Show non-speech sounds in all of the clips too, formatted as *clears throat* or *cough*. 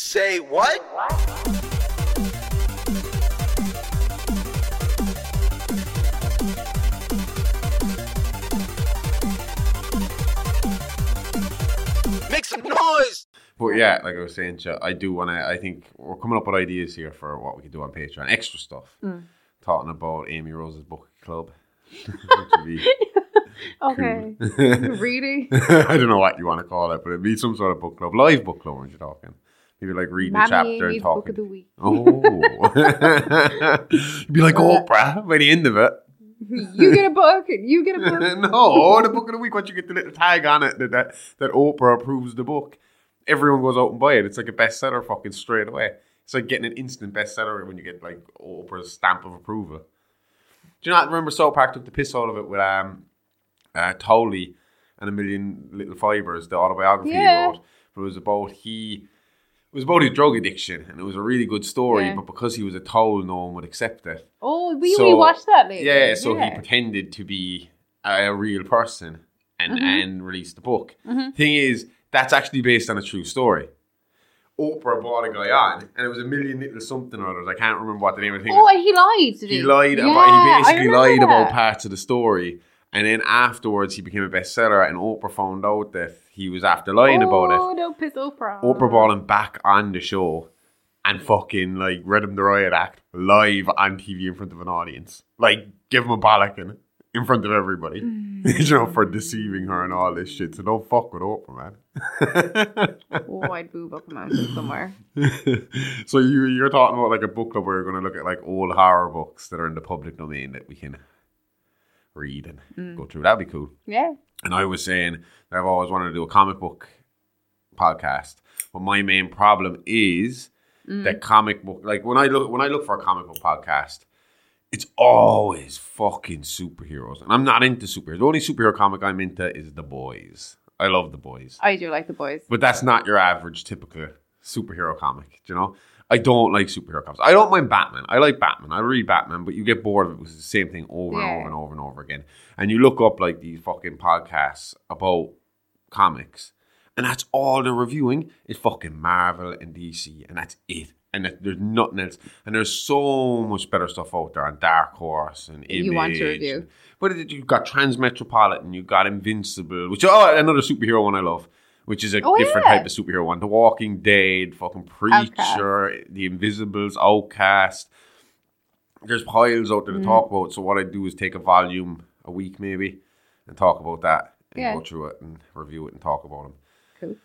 Say what? Make some noise! But yeah, like I was saying, I do want to. I think we're coming up with ideas here for what we could do on Patreon, extra stuff. Hmm. Talking about Amy Rose's book club. *laughs* *laughs* Which would be Okay. cool. really? *laughs* I don't know what you want to call it, but it'd be some sort of book club, live book club. When you're talking, maybe like reading a Mammy chapter and book of the talking. week. Oh, you'd be like Oprah *laughs* by the end of it. You get a book. And you get a *laughs* book. no, the book of the week. Once you get the little tag on it that, that that Oprah approves the book, everyone goes out and buy it. It's like a bestseller, fucking straight away. It's like getting an instant bestseller when you get like Oprah's stamp of approval. Do you not remember South Park took the piss out of it with um, uh, Towelie and a million little fibers, the autobiography Yeah. he wrote? But it was about he. It was about his drug addiction, and it was a really good story. Yeah. But because he was a toll, no one would accept it. Oh, we, So- we watched that later. Yeah, so he pretended to be a, real person and Mm-hmm. and released the book. Thing is, that's actually based on a true story. Oprah brought a guy on, and it was a million little something or others. I can't remember what the name of the thing Oh, was. he lied. Did he? He lied Yeah, about. He basically lied about that. parts of the story, and then afterwards he became a bestseller. And Oprah found out that he was after lying about it. Oh, don't piss Oprah. Oprah brought him back on the show and fucking like read him the riot act live on TV in front of an audience. Like give him a bollocking in front of everybody. *laughs* you know, for deceiving her and all this shit. So don't fuck with Oprah, man. *laughs* Oh, I'd move up a mountain somewhere. *laughs* so you you're talking about like a book club where you're gonna look at like old horror books that are in the public domain that we can read and go mm. through. That'd be cool. Yeah. And I was saying that I've always wanted to do a comic book podcast, but my main problem is mm. that comic book. Like when I look when I look for a comic book podcast, it's always fucking superheroes, and I'm not into superheroes. The only superhero comic I'm into is The Boys. I love The Boys, I do like the boys. but that's not your average typical superhero comic. do You know. I don't like superhero comics. I don't mind Batman. I like Batman. I read Batman, but you get bored of it because it's the same thing over and over and over and over again. And you look up like these fucking podcasts about comics, and that's all they're reviewing is fucking Marvel and DC, and that's it. And that- there's nothing else. And there's so much better stuff out there on Dark Horse and Image. You want to review. But it- you've got Transmetropolitan, you've got Invincible, which oh another superhero one I love, which is a Oh, different yeah. type of superhero one. The Walking Dead, fucking Preacher, The Invisibles, Outcast. There's piles out there Mm. to talk about. So what I do is take a volume a week maybe and talk about that and Yeah. go through it and review it and talk about them. Cool.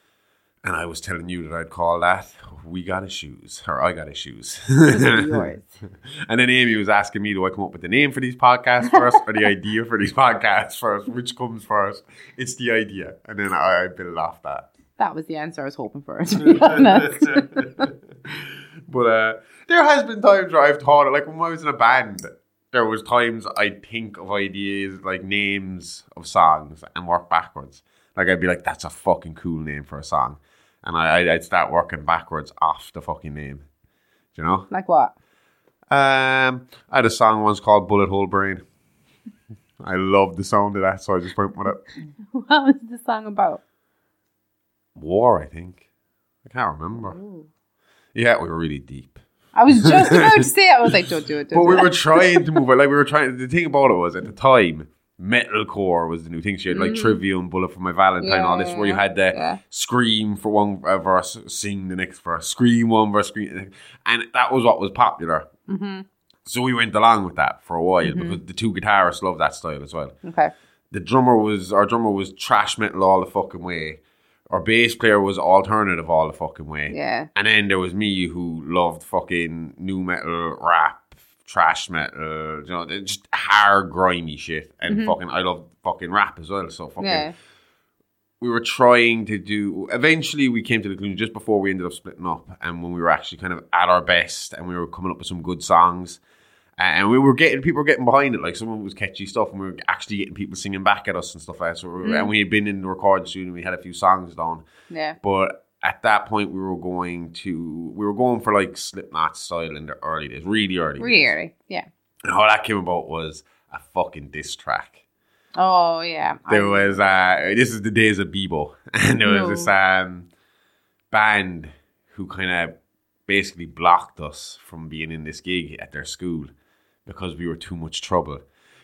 And I was telling you that I'd call that "We Got Issues" or "I Got Issues." *laughs* Yours. *laughs* And then Amy was asking me, do I come up with the name for these podcasts first or the *laughs* idea for these podcasts first? Which comes first? It's the idea. And then I, I build off that. That was the answer I was hoping for, to be honest. but uh, there has been times where I've thought, it, like when I was in a band, there was times I'd think of ideas, like names of songs and work backwards. Like I'd be like, that's a fucking cool name for a song. And I, I'd- start working backwards off the fucking name. Do you know? like what? Um, I had a song once called Bullet Hole Brain. I love the sound of that, so I just went with it. *laughs* What was the song about? War, I think. I can't remember. Yeah, we were really deep. I was just *laughs* about to say it. I was like, don't do it. Don't But do we it. were trying to move it. Like, we were trying. The thing about it was, at the time, metalcore was the new thing. She had like Trivium, Bullet for My Valentine, all this, where you Mm. Had the yeah. scream for one verse, sing the next verse, scream one verse, scream. And that was what was popular. Mm-hmm. So we went along with that for a while because the two guitarists love that style as well. Okay. the drummer was our drummer was thrash metal all the fucking way. Our bass player was alternative all the fucking way. Yeah. And then there was me who loved fucking nu metal, rap, thrash metal, you know, just hard grimy shit. And mm-hmm. fucking I love fucking rap as well. So fucking Yeah. we were trying to do eventually we came to the conclusion just before we ended up splitting up and when we were actually kind of at our best and we were coming up with some good songs and we were getting people were getting behind it like some of it was catchy stuff and we were actually getting people singing back at us and stuff like that so were, and we had been in the recording studio and we had a few songs done Yeah. but at that point we were going to we were going for like Slipknot style in the early days really early days. Really? Early, yeah. and how that came about was a fucking diss track Oh, yeah. there I- was uh this is the days of Bebo *laughs* and there was No. this um band who kind of basically blocked us from being in this gig at their school because we were too much trouble.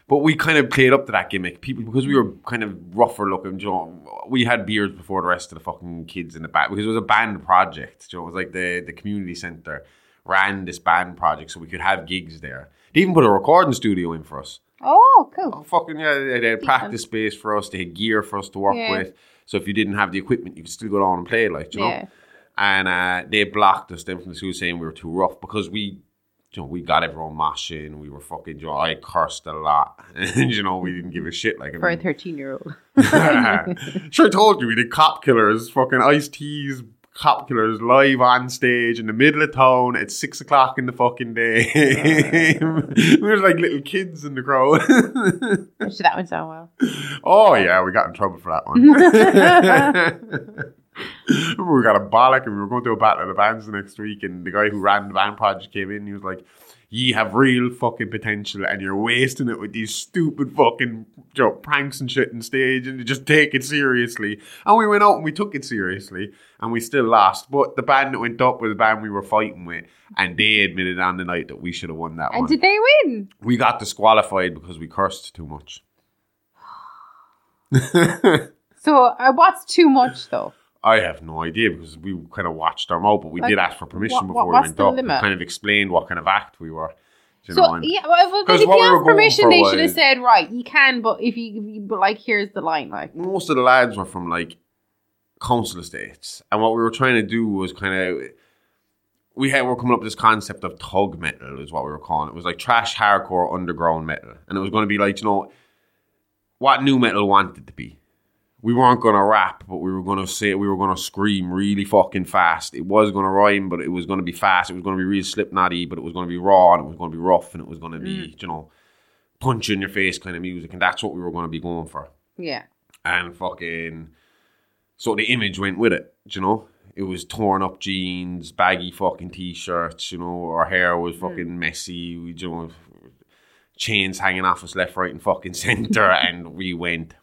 But we kind of played up to that gimmick. People because we were kind of rougher looking. You know, we had beards before the rest of the fucking kids in the back because it was a band project. You know, it was like the the community center ran this band project so we could have gigs there. They even put a recording studio in for us. Oh, cool. Oh, fucking yeah, they they had practice space for us. They had gear for us to work Yeah. with. So if you didn't have the equipment, you could still go down and play, like you know. And uh, they blocked us then from the school saying we were too rough because we, you know, we got everyone moshing. We were fucking, you know, I cursed a lot, *laughs* and you know, we didn't give a shit. Like I For a 13 year old. *laughs* sure, I told you we did cop killers, fucking Ice-T's, cop killers live on stage in the middle of town at six o'clock in the fucking day. *laughs* we were like little kids in the crowd. Actually, that went down well. oh yeah, we got in trouble for that one. We got a bollock and we were going to a battle of the bands the next week and the guy who ran the band project came in he was like ye have real fucking potential and you're wasting it with these stupid fucking you know, pranks and shit on stage and you just take it seriously and we went out and we took it seriously and we still lost but the band that went up was the band we were fighting with and they admitted on the night that we should have won that one. And one did they win? we got disqualified because we cursed too much *gasps* So, uh, what's too much though? I have no idea because we kind of watched our mouth, but we Like, did ask for permission what- before what- we went up. We kind of explained what kind of act we were. You So, and yeah, well, if you we asked permission, they should have said, right, you can, but if you, but like, here's the line, like, most of the lads were from like council estates, and what we were trying to do was kind of we had we were coming up with this concept of tug metal is what we were calling it. It was like trash hardcore underground metal, and it was going to be like you know what nu metal wanted to be. We weren't going to rap, but we were going to say we were going to scream really fucking fast. It was going to rhyme, but it was going to be fast. It was going to be real slipknotty, but it was going to be raw and it was going to be rough and it was going to be mm. you know punch in your face kind of music, and that's what we were going to be going for yeah. and fucking so the image went with it, you know. It was torn up jeans, baggy fucking t-shirts, you know. Our hair was mm. fucking messy, we, you know, chains hanging off us left, right, and fucking *laughs* center, and we went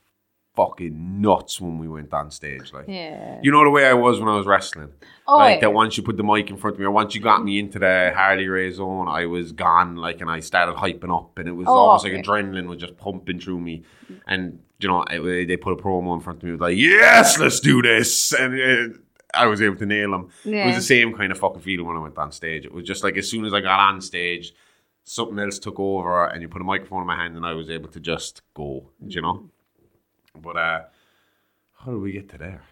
fucking nuts when we went on stage. Like, Yeah. you know the way I was when I was wrestling. Oh, like yeah. that once you put the mic in front of me, or once you got me into the Harley Ray zone, I was gone. Like, and I started hyping up, and it was Oh, almost okay. like adrenaline was just pumping through me. And you know, it, they put a promo in front of me. It was like, "Yes, let's do this," and uh, I was able to nail them. It was the same kind of fucking feeling when I went on stage. It was just like as soon as I got on stage, something else took over, and you put a microphone in my hand, and I was able to just go. You know. But uh, how did we get to there?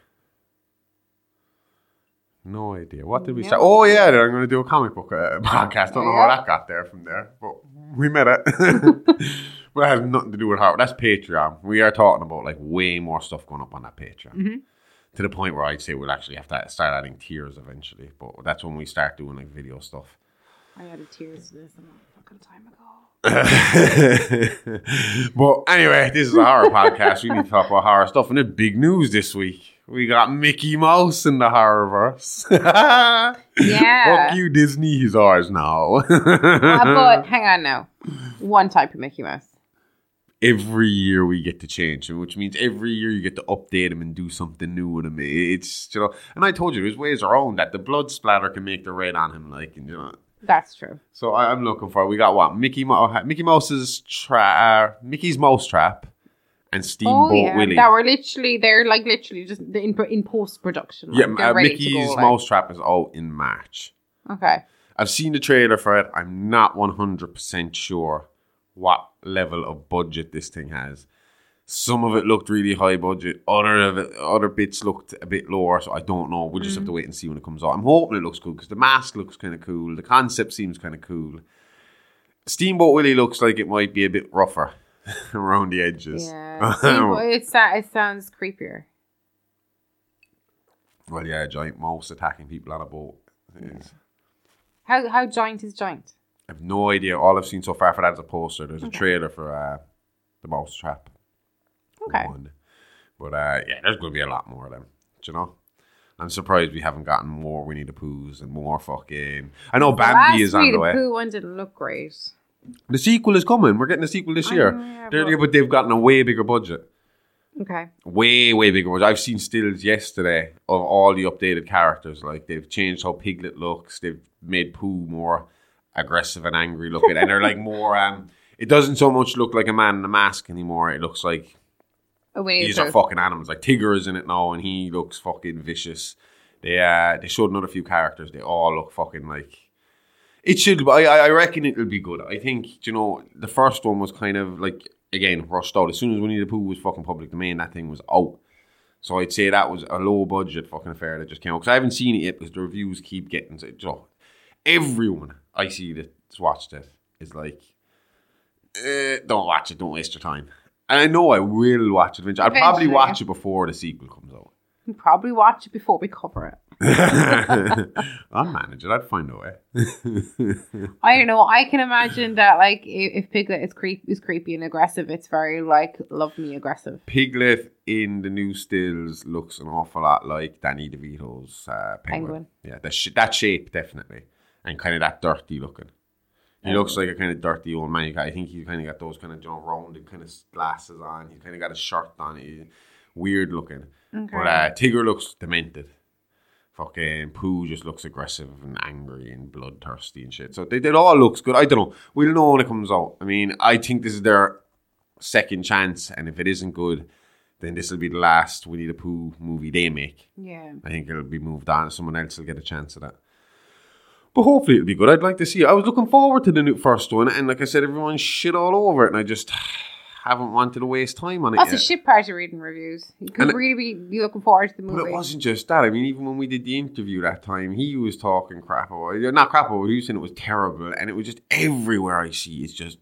No idea. What did we No. say? Oh yeah, I'm going to do a comic book uh, *laughs* podcast. Don't know how Yeah. that got there from there, but we met it. *laughs* but it has nothing to do with Harvard. That's Patreon. We are talking about like way more stuff going up on that Patreon. To the point where I'd say we'll actually have to start adding tiers eventually. But that's when we start doing like video stuff. I added tears to this a fucking time ago. *laughs* but anyway, this is a horror podcast. We need to talk about horror stuff. And the big news this week. We got Mickey Mouse in the horrorverse. *laughs* Yeah. Fuck you, Disney. He's ours now. Uh, *laughs* but hang on now. One type of Mickey Mouse. every year we get to change him, which means every year you get to update him and do something new with him. It's you know, and I told you there's ways around that. The blood splatter can make the red on him, like and, you know. That's true. So I, I'm looking for. We got what Mickey Mouse, Mickey Mouse's trap, Mickey's Mouse Trap, and Steamboat oh yeah, Willie. that were literally they're like literally just in in post production. yeah, like, uh, Mickey's to go, like. Mouse Trap is out in March. Okay. I've seen the trailer for it. I'm not 100% sure what level of budget this thing has. Some of it looked really high budget. Other of it, other bits looked a bit lower. So I don't know. We'll just have to wait and see when it comes out. I'm hoping it looks cool because the mask looks kind of cool. The concept seems kind of cool. Steamboat Willie looks like it might be a bit rougher *laughs* around the edges. Yeah. *laughs* It, it sounds creepier. well, yeah, giant mouse attacking people on a boat. Is. How how giant is giant? I have no idea. All I've seen so far for that is a poster. There's a trailer for uh, the Mouse Trap. Okay. one. But uh, yeah, there's going to be a lot more of them. Do you know? I'm surprised we haven't gotten more Winnie the Poohs and more fucking. I know Bambi is on Winnie the way. Pooh one didn't look great. The sequel is coming. We're getting a sequel this I year. know, yeah, but- but they've gotten a way bigger budget. Okay. way way bigger ones. I've seen stills yesterday of all the updated characters. Like they've changed how Piglet looks. They've made Pooh more aggressive and angry looking, and they're like *laughs* more. Um, it doesn't so much look like a man in a mask anymore. It looks like Oh, these are fucking animals. Like Tigger is in it now, and he looks fucking vicious. They uh, they showed another few characters. They all look fucking like. It should. I I I reckon it'll be good. I think you know the first one was kind of like again rushed out. As soon as Winnie the Pooh was fucking public domain, that thing was out. So I'd say that was a low budget fucking affair that just came out. Because I haven't seen it yet because the reviews keep getting. You know, everyone I see that's watched it is like, eh, don't watch it. Don't waste your time. And I know I will watch it. eventually. I'll probably Eventually, watch it before the sequel comes out. We'll probably watch it before we cover it. *laughs* I'll manage it. I'd find a way. *laughs* I don't know. I can imagine that, like, if, if Piglet is creep is creepy and aggressive, it's very like love me aggressive. Piglet in the new stills looks an awful lot like Danny DeVito's uh, penguin. Penguin. Yeah, that, sh- that shape definitely, and kind of that dirty looking. He looks like a kind of dirty old man. I think he's kind of got those kind of you know, rounded kind of glasses on. He's kind of got a shirt on. He's weird looking. But uh, Tigger looks demented. Fucking Pooh just looks aggressive and angry and bloodthirsty and shit. So they, it all looks good. I don't know. We'll know when it comes out. I mean, I think this is their second chance, and if it isn't good, then this will be the last Winnie the Pooh movie they make. Yeah. I think it'll be moved on. Someone else will get a chance at that. But hopefully it'll be good. I'd like to see it. I was looking forward to the new first one, and like I said, everyone shit all over it, and I just *sighs* haven't wanted to waste time on it. That's a shit part of reading reviews. You could And really be, be looking forward to the movie. But it wasn't just that. I mean, even when we did the interview that time, he was talking crap about it. Not crap about it, he was saying it was terrible. And it was just everywhere I see, it's just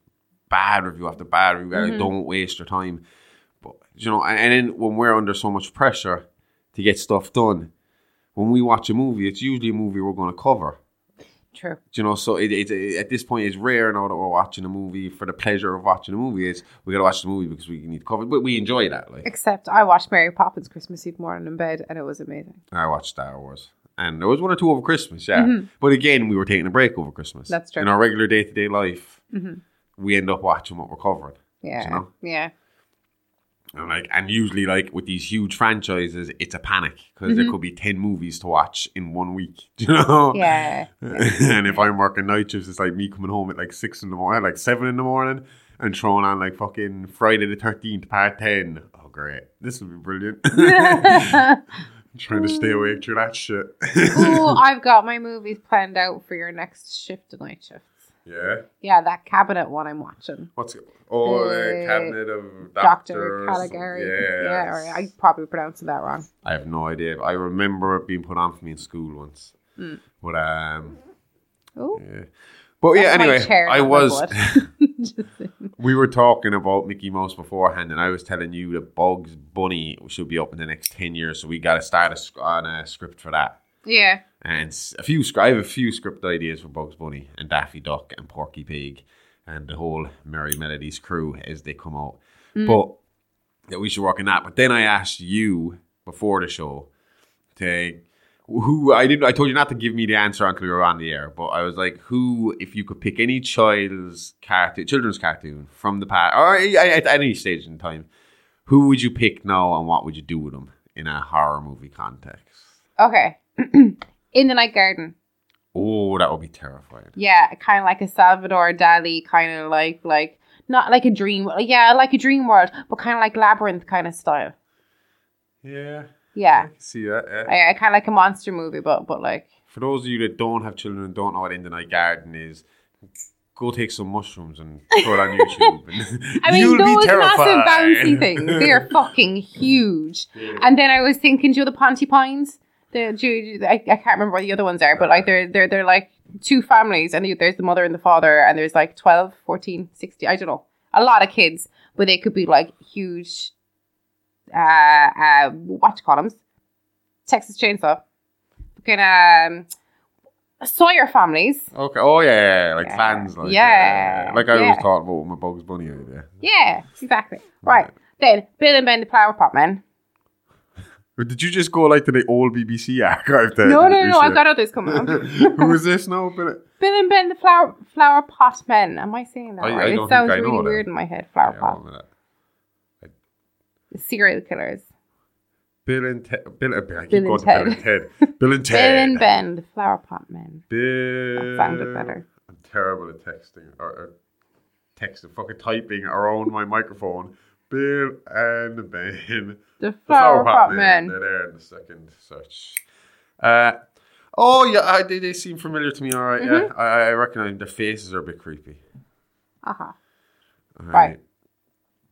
bad review after bad review. Mm-hmm. Like, don't waste your time. But, you know, and, and then when we're under so much pressure to get stuff done, when we watch a movie, it's usually a movie we're going to cover. True. Do you know, so it, it, it, at this point, it's rare now that we're watching a movie for the pleasure of watching a movie. It's we gotta watch the movie because we need to cover it, but we enjoy that. Like Except I watched Mary Poppins Christmas Eve morning in bed, and it was amazing. I watched Star Wars, and there was one or two over Christmas, yeah. But again, we were taking a break over Christmas. Mm-hmm. That's true. Mm-hmm. In our regular day to day life, we end up watching what we're covering. Yeah. You know? Yeah. And like, and usually, like with these huge franchises, it's a panic because there could be ten movies to watch in one week. *laughs* Do you know? Mm-hmm. Yeah. *laughs* and if I'm working night shifts, it's like me coming home at like six in the morning, like seven in the morning, and throwing on like fucking Friday the Thirteenth Part Ten. Oh, great! This will be brilliant. *laughs* Trying to stay awake through that shit. Ooh, I've got my movies planned out for your next shift and night shifts. Yeah. Yeah, that cabinet one I'm watching. What's it? Oh, the cabinet of Doctor doctors. Caligari. Yeah. Yeah, I probably pronounced that wrong. I have no idea. I remember it being put on for me in school once. Hmm. But um, Oh. yeah. But yeah, That's my anyway, I was. blood. Just *laughs* saying. *laughs* We were talking about Mickey Mouse beforehand, and I was telling you that Bugs Bunny should be up in the next ten years, so we got to start a, on a script for that. Yeah. And a few, I have a few script ideas for Bugs Bunny and Daffy Duck and Porky Pig and the whole Merrie Melodies crew as they come out. Mm. But that we should work on that. But then I asked you before the show to who I didn't. I told you not to give me the answer until we were on the air. But I was like, who, if you could pick any child's cartoon, children's cartoon from the past, or at any stage in time, who would you pick now, and what would you do with them in a horror movie context? Okay. *clears throat* In the Night Garden. Oh, that would be terrifying. Yeah, kind of like a Salvador Dali, kind of like like not like a dream. Yeah, like a dream world, but kind of like labyrinth kind of style. Yeah, Yeah, I see that. Yeah. I, I kind of like a monster movie, but but like For those of you that don't have children and don't know what In the Night Garden is, go take some mushrooms and throw it on YouTube. And *laughs* *laughs* I mean, you'll be those massive bouncy things, they're fucking huge. *laughs* And then I was thinking, do you know the Pontipines? The, you- I, I can't remember what the other ones are, but like they're they're they're like two families, and there's the mother and the father, and there's like 12, 14, 16, I don't know, a lot of kids, but they could be like huge. Uh, uh, what you call them? Texas Chainsaw, fucking um, Sawyer families. Okay. Oh yeah, yeah, yeah, like Yeah. clans, like Yeah. uh, like I Yeah. always thought about with my Bugs Bunny idea. Yeah, exactly. Right then, Bill and Ben the Flower Pot Men. But did you just go like to the old BBC *laughs* archive? There No, no, no, I've got others coming up. *laughs* Who is this now? Bill? Bill and Ben the Flower Flower Pot Men. Am I saying that I- I right? don't it sounds I really that. weird in my head. Flower Yeah, pot. that- It serial killers. Bill and Ted. Bill, I keep Bill going to Bill and Ted. *laughs* Bill and Ted. Bill and Ben, the flower pot men. Bill. That sounded better. I'm terrible at texting or, or texting, fucking typing around my microphone. Bill and Ben. The The flower pot men. They're there in the second search. Uh, oh yeah, I, they, they seem familiar to me. All right, Mm-hmm. yeah, I, I recognize their faces are a bit creepy. Aha. right.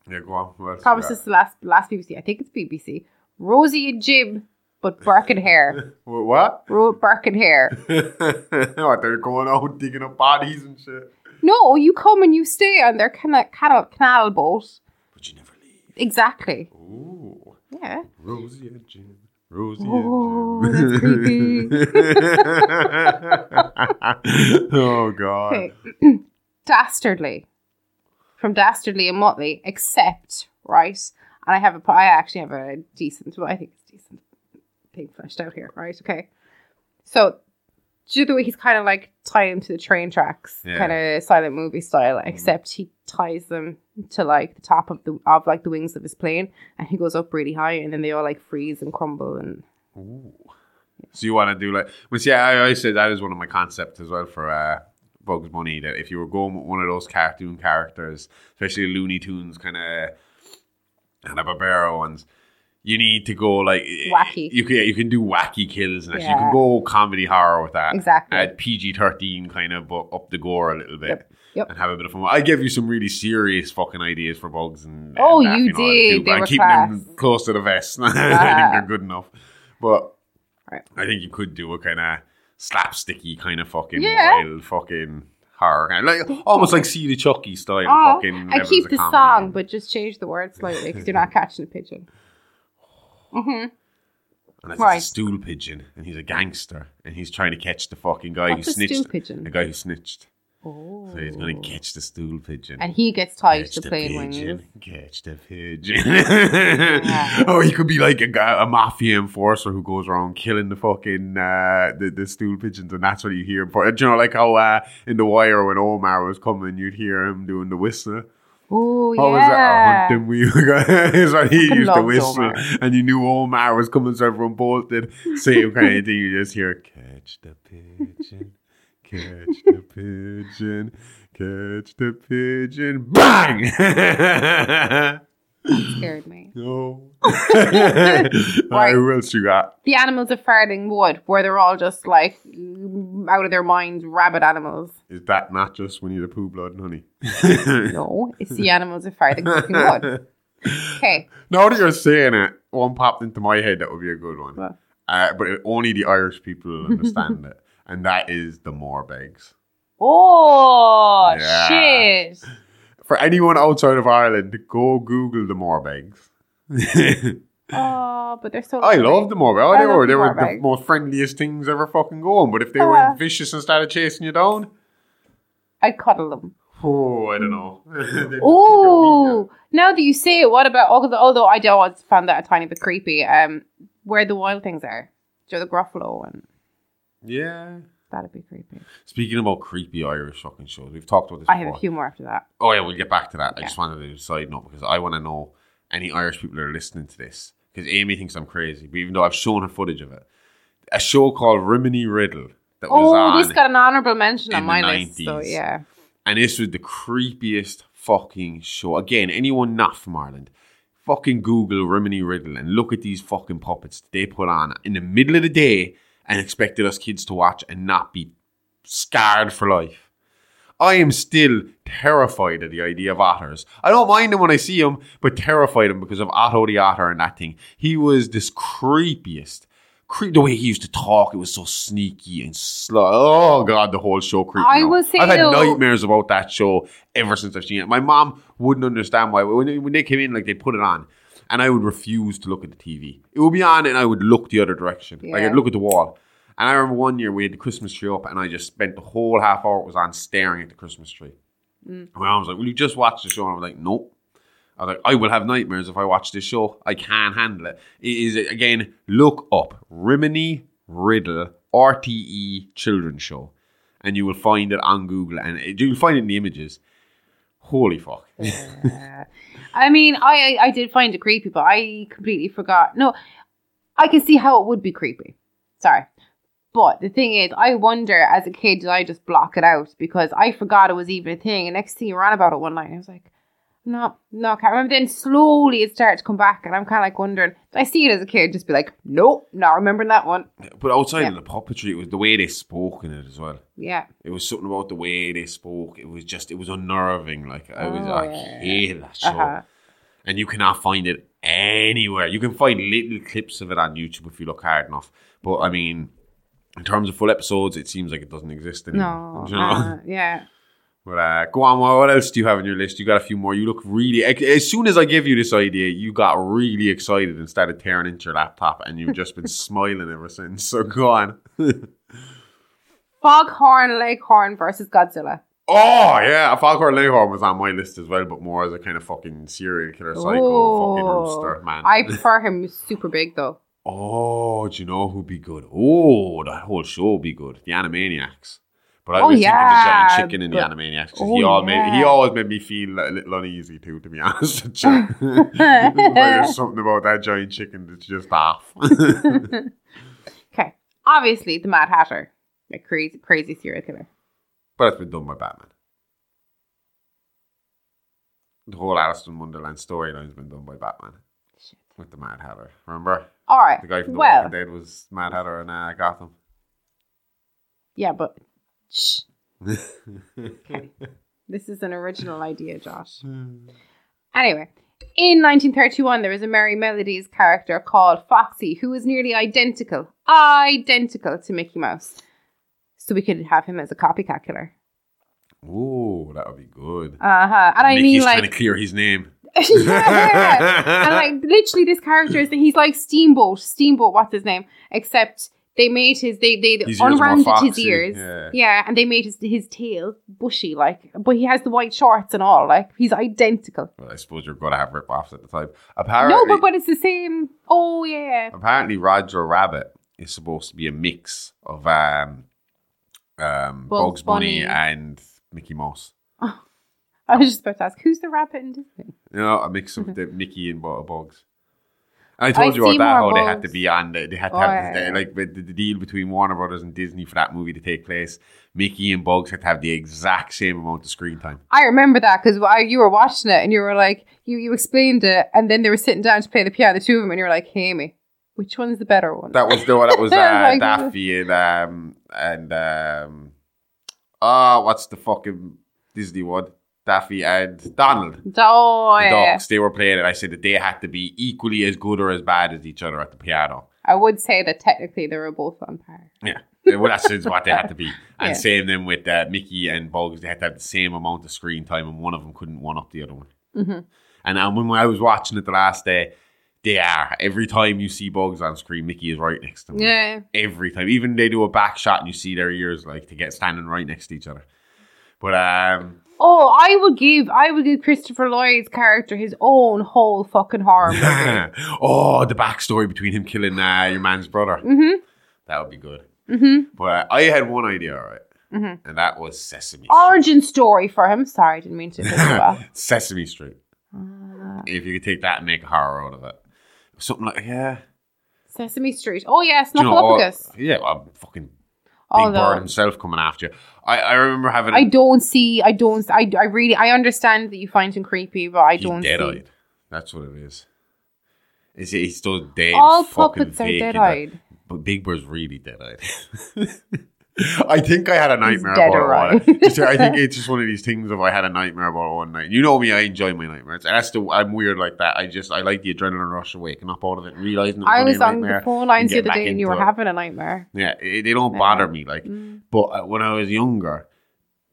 Yeah, go on. What Promise this is the last last BBC. I think it's BBC. Rosie and Jim, but Burke and Hare. *laughs* What? Ro- Burke and Hare. *laughs* what? They're going out digging up bodies and shit. No, you come and you stay on their canal canal, canal boat. But you never leave. Exactly. Ooh. Yeah. Rosie and Jim. Rosie Oh, and that's Jim. *laughs* oh God. Okay. *clears throat* Dastardly. From Dastardly and Muttley, except, right? And I have a, I actually have a decent, well, I think it's decent thing fleshed out here, right? Okay. So, do you know the way he's kind of like tying to the train tracks, Yeah. kind of silent movie style, except he ties them to like the top of the of like the wings of his plane, and he goes up really high, and then they all like freeze and crumble, and Ooh. So you want to do like? Well, see, I always said that is one of my concepts as well for uh, Bugs Bunny. That if you were going with one of those cartoon characters, especially Looney Tunes kind of Hanna-Barbera ones, you need to go like Wacky. You can you can do wacky kills and that. you can go comedy horror with that. Exactly. At PG thirteen, kind of, but up the gore a little bit. Yep. Yep. And have a bit of fun. I give you some really serious fucking ideas for bugs and Oh, and you Daffy and all that did. They I'm keeping them close to the vest. *laughs* I think they're good enough. But Right. I think you could do a kind of slapsticky kind of fucking Yeah. wild fucking horror kind of, like almost like see the Chucky style Oh, fucking I keep the comedy. song, but just change the words slightly because you're not *laughs* catching the pigeon. Mm-hmm. and it's Right. a stool pigeon and he's a gangster and he's trying to catch the fucking guy What's who snitched pigeon? the guy who snitched Oh. so he's gonna catch the stool pigeon And he gets tied Catch to the plane pigeon, wings. catch the pigeon. *laughs* oh, he could be like a guy, a mafia enforcer who goes around killing the fucking uh, the the stool pigeons, and that's what you hear. You know, like how uh, in the wire when Omar was coming, you'd hear him doing the whistle. Oh What was that? A yeah. hunting wheel. *laughs* Is what he used to whistle, Omar. and you knew Omar was coming, so everyone bolted. Same kind of thing. You just hear, "Catch the pigeon, catch the pigeon, catch the pigeon, bang!" *laughs* Scared me. *laughs* no. *laughs* Who else you got? The animals of Farthing Wood, where they're all just like out of their minds, rabbit animals. Is that not just Winnie the Pooh, Blood and Honey? *laughs* No, it's the animals of Farthing Wood. Okay. Now that you're saying it, one popped into my head that would be a good one. Uh, but only the Irish people will understand it. And that is the Morbegs. Oh Yeah. shit! For anyone outside of Ireland, go Google the Morbegs. Oh, *laughs* but they're so. I lovely. love the Morbegs. Oh, they love were the they were the most friendliest things ever fucking going. But if they Uh. were vicious and started chasing you down, I'd cuddle them. oh, I don't know. *laughs* They'd just take your meat Oh, now that you say it, what about although, although I do always found that a tiny bit creepy. Um, where the wild things are, Joe the Gruffalo, and Yeah. That'd be creepy. Speaking about creepy Irish fucking shows, we've talked about this I before. have a few more after that. Oh yeah, we'll get back to that. I just wanted to do a side note because I want to know any Irish people that are listening to this because Amy thinks I'm crazy, but even though I've shown her footage of it, a show called Rimini Riddle that was Oh, on, this got an honorable mention on my the list. So 90s. yeah, and this was the creepiest fucking show. Again, anyone not from Ireland, fucking Google Rimini Riddle and look at these fucking puppets they put on in the middle of the day and expected us kids to watch and not be scarred for life. I am still terrified of the idea of otters. I don't mind them when I see them, but terrified them because of Otto the otter and that thing. He was this creepiest. Creep the way he used to talk, it was so sneaky and slow. Oh god, the whole show creeped me I out. I've had nightmares about that show ever since I've seen it. My mom wouldn't understand why when they, when they came in, like they'd put it on, and I would refuse to look at the TV. It would be on, and I would look the other direction. Like I'd look at the wall. And I remember one year we had the Christmas tree up, and I just spent the whole half hour it was on staring at the Christmas tree. And my mom was like, "Will you just watch the show?" And I was like, "Nope." I was like, "I will have nightmares if I watch this show. I can't handle it." It is again. Look up Rimini Riddle RTE children's show, and you will find it on Google, and it, you'll find it in the images. Holy fuck. *laughs* I mean, I I did find it creepy, but I completely forgot. No, I can see how it would be creepy. Sorry. But the thing is, I wonder as a kid, did I just block it out because I forgot it was even a thing? And next thing you ran about it one night, I was like, no, no, I can't remember. Then slowly it started to come back, and I'm kind of like wondering, did I see it as a kid? Just be like, nope, not remembering that one. But outside Yeah. of the puppetry, it was the way they spoke in it as well. Yeah. It was something about the way they spoke. It was just, it was unnerving. Like, I was, Oh, I yeah. hated that show. Uh-huh. And you cannot find it anywhere. You can find little clips of it on YouTube if you look hard enough. But I mean, in terms of full episodes, it seems like it doesn't exist anymore. No. *laughs* You know? uh, yeah. But uh, go on. What else do you have on your list? You got a few more. You look really. As soon as I give you this idea, you got really excited and started tearing into your laptop, and you've just been *laughs* smiling ever since. So go on. *laughs* Foghorn Leghorn versus Godzilla. oh yeah, Foghorn Leghorn was on my list as well, but more as a kind of fucking serial killer psycho fucking Oh, rooster man. I prefer him super big though. oh, do you know who'd be good? Oh, that whole show would be good. The Animaniacs. But I Oh, was thinking the yeah, giant chicken in the but- Animaniacs. Oh, he, all made, he always made me feel a little uneasy too, to be honest with you. *laughs* *laughs* Like, There's something about that giant chicken that's just off. *laughs* Okay. Obviously, the Mad Hatter. A crazy, crazy serial killer. but it's been done by Batman. The whole Alice in Wonderland storyline's been done by Batman. With the Mad Hatter. Remember? All right. The guy from The well, Walking Dead was Mad Hatter in uh, Gotham. yeah, but shh. This is an original idea, Josh. *laughs* Anyway, in 1931, there was a Merrie Melodies character called Foxy who was nearly identical, identical to Mickey Mouse. So we could have him as a copycat killer. Ooh, that would be good. Uh huh. And I Mickey's mean, trying like, to clear his name. *laughs* yeah. and like literally this character is he's like Steamboat, Steamboat, what's his name? Except they made his they they His unrounded his ears. yeah. and they made his his tail bushy, like but he has the white shorts and all, like he's identical. Well, I suppose you're going to have rip-offs at the time. Apparently, no, but but it's the same oh yeah. apparently Roger Rabbit is supposed to be a mix of um, um, Bugs, Bugs Bunny. Bunny. and Mickey Mouse. *laughs* I was just about to ask, who's the rabbit in Disney? You know, a mix of *laughs* the Mickey and Bu- Bugs. I told I you about that how they had to be on. The, they had to Oh, have yeah, the, yeah. like the, the deal between Warner Brothers and Disney for that movie to take place. Mickey and Bugs had to have the exact same amount of screen time. I remember that because you were watching it and you were like, you, you explained it, and then they were sitting down to play the piano, the two of them, and you were like, hey, me, which one's the better one? That was the one. That was *laughs* uh, Like- Daffy and um and um. Oh, what's the fucking Disney one? Daffy and Donald. oh, the yeah. ducks, they were playing it. I said that they had to be equally as good or as bad as each other at the piano. I would say that technically they were both on par. Yeah. well, that's what they had to be. *laughs* And Yeah. same then with uh, Mickey and Bugs, they had to have the same amount of screen time, and one of them couldn't one up the other one. Mm-hmm. And um, when I was watching it the last day, they are. Every time you see Bugs on screen, Mickey is right next to him. Yeah. Every time. Even they do a back shot and you see their ears like to get standing right next to each other. But um Oh, I would give I would give Christopher Lloyd's character his own whole fucking horror *laughs* movie. oh, the backstory between him killing uh, your man's brother. mm-hmm. That would be good. Mm-hmm. But uh, I had one idea, all right? Mhm. And that was Sesame Street. Origin story for him. Sorry, I didn't mean to. *laughs* Sesame Street. Uh, If you could take that and make a horror out of it. Something like, yeah. Sesame Street. Oh yes, Do you know, yeah, well, I'm fucking Big Although Bird himself coming after you. I, I remember having. I don't see. I don't. I, I really. I understand that you find him creepy, but I he's don't dead eyed. That's what it is. Is he- he's still dead? All puppets are dead eyed. But Big Bird's really dead eyed. *laughs* *laughs* I think I had a nightmare about it. right. I think *laughs* it's just one of these things of I had a nightmare about it one night. You know me, I enjoy my nightmares. That's the I'm weird like that. I just I like the adrenaline rush of waking up out of it and realizing it was I was on the phone lines the other day, and you were it. having a nightmare. Yeah, it, they don't bother me like. Mm. But uh, when I was younger,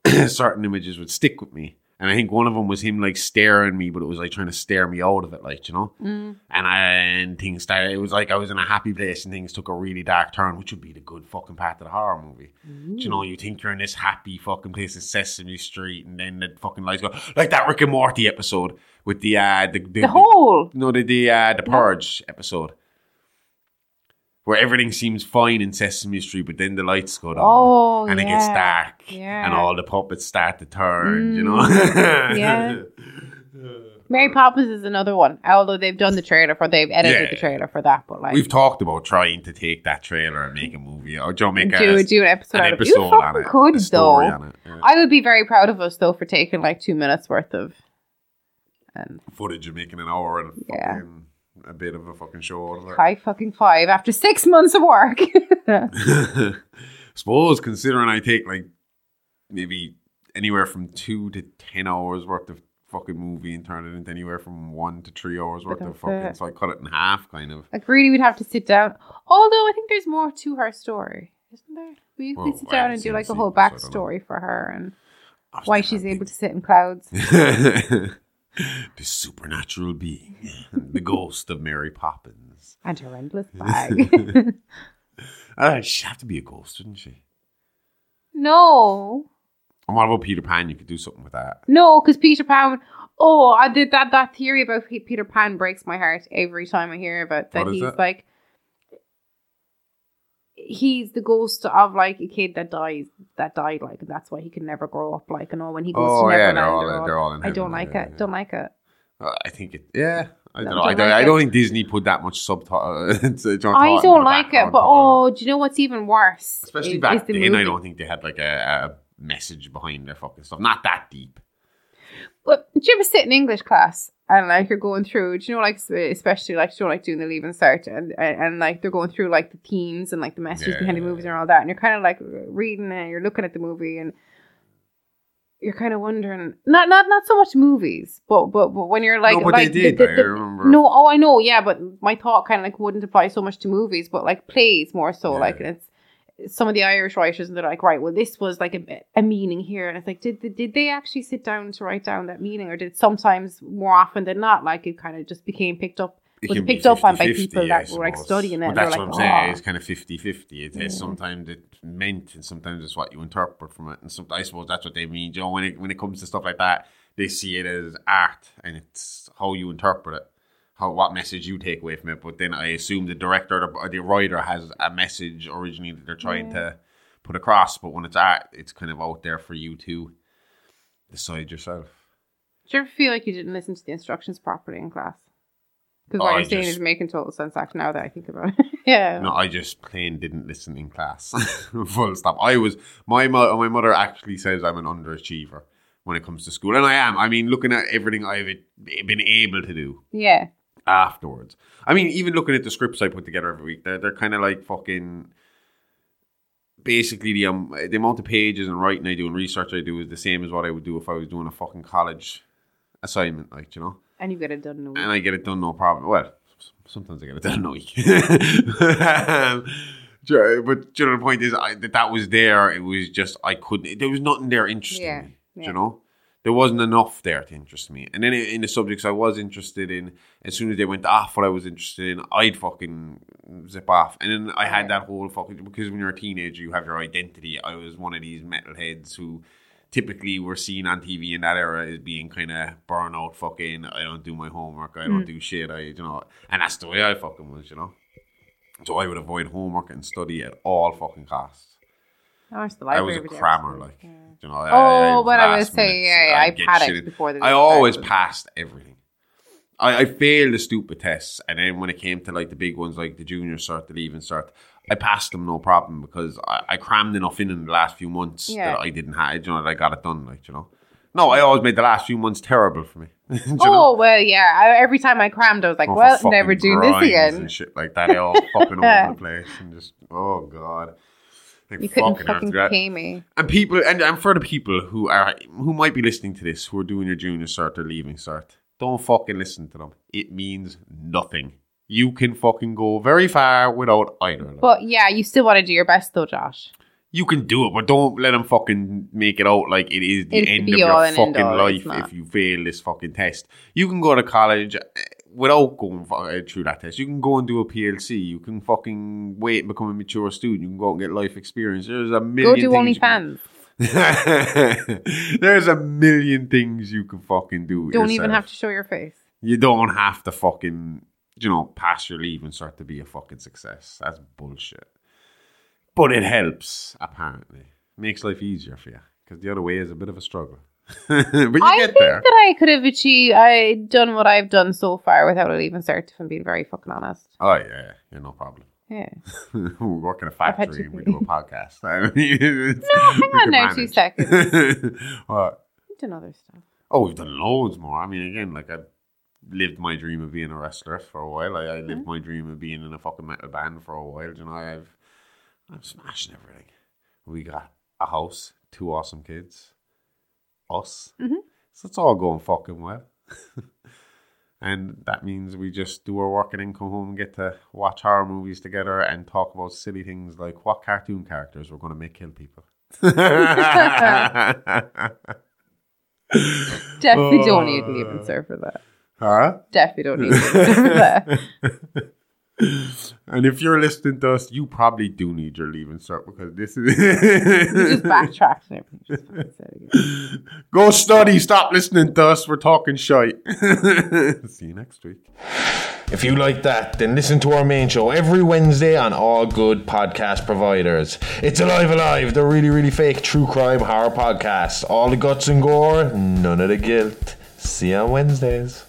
*clears throat* certain images would stick with me. And I think one of them was him like staring me, but it was like trying to stare me out of it, like you know. Mm. And I and things started. It was like I was in a happy place, and things took a really dark turn, which would be the good fucking part of the horror movie. Do you know, you think you're in this happy fucking place in Sesame Street, and then the fucking lights go like that Rick and Morty episode with the uh the the, The hole. no the the uh, the Purge episode where everything seems fine in Sesame Street, but then the lights go down. Oh, and it gets dark, Yeah. and all the puppets start to turn. You Mm. know, *laughs* Yeah. Mary Poppins is another one. Although they've done the trailer for, they've edited Yeah. the trailer for that. But like, We've talked about trying to take that trailer and make a movie, or Joe make do a, do an episode an out of it. episode You on it, could though. it, yeah. I would be very proud of us though for taking like two minutes worth of. And footage of making an hour and Yeah. fucking a bit of a fucking show. out of it. high fucking five after six months of work. *laughs* Suppose considering I take like maybe anywhere from two to ten hours worth of fucking movie and turn it into anywhere from one to three hours worth of fucking. it. So I cut it in half, kind of. like really, we'd have to sit down. Although I think there's more to her story, isn't there? We Well, could sit down and do like a whole sequels, so I don't know. backstory for her and why she's able to sit in clouds. *laughs* the supernatural being, *laughs* the ghost of Mary Poppins. and her endless *laughs* bag. *laughs* Uh, she'd have to be a ghost, wouldn't she? no, And what about Peter Pan? You could do something with that. no, because Peter Pan. Oh, I did that. That theory about Peter Pan breaks my heart every time I hear about that. He's it? like, he's the ghost of like a kid that dies, that died, like, and that's why he can never grow up. Like, and all when he goes Oh to yeah, they're all they're all in. I don't like yeah, it. yeah. Don't like it. Uh, I think it. Yeah, I don't No, know. I don't like I don't think Disney put that much subtitle. *laughs* I don't like it, but to all of oh, do you know what's even worse? especially is- back is the then, I don't think they had like a, a message behind their fucking stuff. Not that deep. But do you ever sit in English class and like you're going through? Do you know like especially like do you know, like doing the leaving cert and, and and like they're going through like the themes and like the messages Yeah. behind the movies and all that, and you're kind of like reading and you're looking at the movie and you're kind of wondering not not not so much movies, but but, but when you're like no, but like they did. the- the- I remember. no, oh, I know, yeah, but my thought kind of like wouldn't apply so much to movies, but like plays more so. Yeah. Like it's some of the Irish writers, and they're like, right, well, this was like a, a meaning here, and it's like, did did they actually sit down to write down that meaning, or did sometimes more often than not, like it kind of just became picked up, It was picked up on by 50-50, people that were like studying it. They're that's like, what I'm saying. "Oh." It's kind of 50 50. It, it's sometimes it's meant and sometimes it's what you interpret from it. And some, I suppose that's what they mean. You know, when it, when it comes to stuff like that, they see it as art and it's how you interpret it, how what message you take away from it. But then I assume the director or the, writer has a message originally that they're trying to put across. But when it's art, it's kind of out there for you to decide yourself. Do you ever feel like you didn't listen to the instructions properly in class? Because Oh, what I you're saying just- is making total sense actually now that I think about it. *laughs* yeah. No, I just plain didn't listen in class. *laughs* Full stop. I was my mo- my mother actually says I'm an underachiever when it comes to school, and I am. I mean, looking at everything I've been able to do Yeah. Afterwards. I mean, even looking at the scripts I put together every week, they're they're kind of like fucking. Basically, the um, the amount of pages and writing I do and research I do is the same as what I would do if I was doing a fucking college assignment, like you know And you get it done in a week. and I get it done no problem. Well, sometimes I get it done in a week. *laughs* But you know, the point is I, that that was there. It was just I couldn't. There was nothing there interesting Yeah, yeah. You know, there wasn't enough there to interest me. And then in, the subjects I was interested in, as soon as they went off what I was interested in, I'd fucking zip off. And then I had that whole fucking because when you're a teenager, you have your identity. I was one of these metalheads who typically were seen on TV in that era as being kind of burnout, fucking. I don't do my homework. I don't Mm. do shit. I, you know, and that's the way I fucking was, you know. So I would avoid homework and study at all fucking costs. I went to the I was a crammer, like school. you know. I, Oh, but I was saying, yeah, yeah, I'd I get panicked before the I always started. passed everything. I, I failed the stupid tests, and then when it came to like the big ones, like the junior cert, the leaving cert, I passed them no problem because I, I crammed enough in in the last few months Yeah. that I didn't have. You know, that I got it done. Like you know, no, I always made the last few months terrible for me. *laughs* You know? Oh well, yeah. I, every time I crammed, I was like, Going for "Well, never doing this again." and shit like that. They all fucking over the *laughs* place and just oh god. Like, You couldn't fucking fucking pay me. and people, and, and for the people who are who might be listening to this, who are doing your junior cert or leaving cert, don't fucking listen to them. It means nothing. You can fucking go very far without either of them. But yeah, you still want to do your best, though, Josh. you can do it, but don't let them fucking make it out like it is the It's end of your all and end fucking life if you fail this fucking test. You can go to college uh, without going through that test. You can go and do a PLC. You can fucking wait and become a mature student. You can go out and get life experience. There's a million. Go do OnlyFans. *laughs* There's a million things you can fucking do. You don't even have to show your face. You don't have to fucking you know, pass your leaving cert to be a fucking success. That's bullshit. But it helps, apparently. Makes life easier for you. Because the other way is a bit of a struggle. *laughs* but you I get think there. that I could have achieved, I done what I've done so far without it even start. If I'm being very fucking honest. Oh, yeah, yeah, no problem. Yeah. *laughs* we work in a factory and we do a *laughs* podcast. I mean, No, hang on now, two seconds. what? I've done other stuff. Oh, we've done loads more. I mean, again, like I lived my dream of being a wrestler for a while. I, I lived Mm-hmm. my dream of being in a fucking metal band for a while. You know, I've I'm smashing everything. We got a house, two awesome kids, us. Mhm. So it's all going fucking well. *laughs* and that means we just do our work and then come home and get to watch horror movies together and talk about silly things like what cartoon characters we're going to make kill people. *laughs* Definitely don't need leaving cert for that. huh? Definitely don't and serve for that. *laughs* And if you're listening to us, you probably do need your leaving cert because this You just is. and everything. Just *laughs* fucking said it again. Go study. Stop listening to us. We're talking shite. *laughs* See you next week. If you like that, then listen to our main show every Wednesday on all good podcast providers. It's Alive Alive, the really, really fake true crime horror podcast. All the guts and gore, none of the guilt. See you on Wednesdays.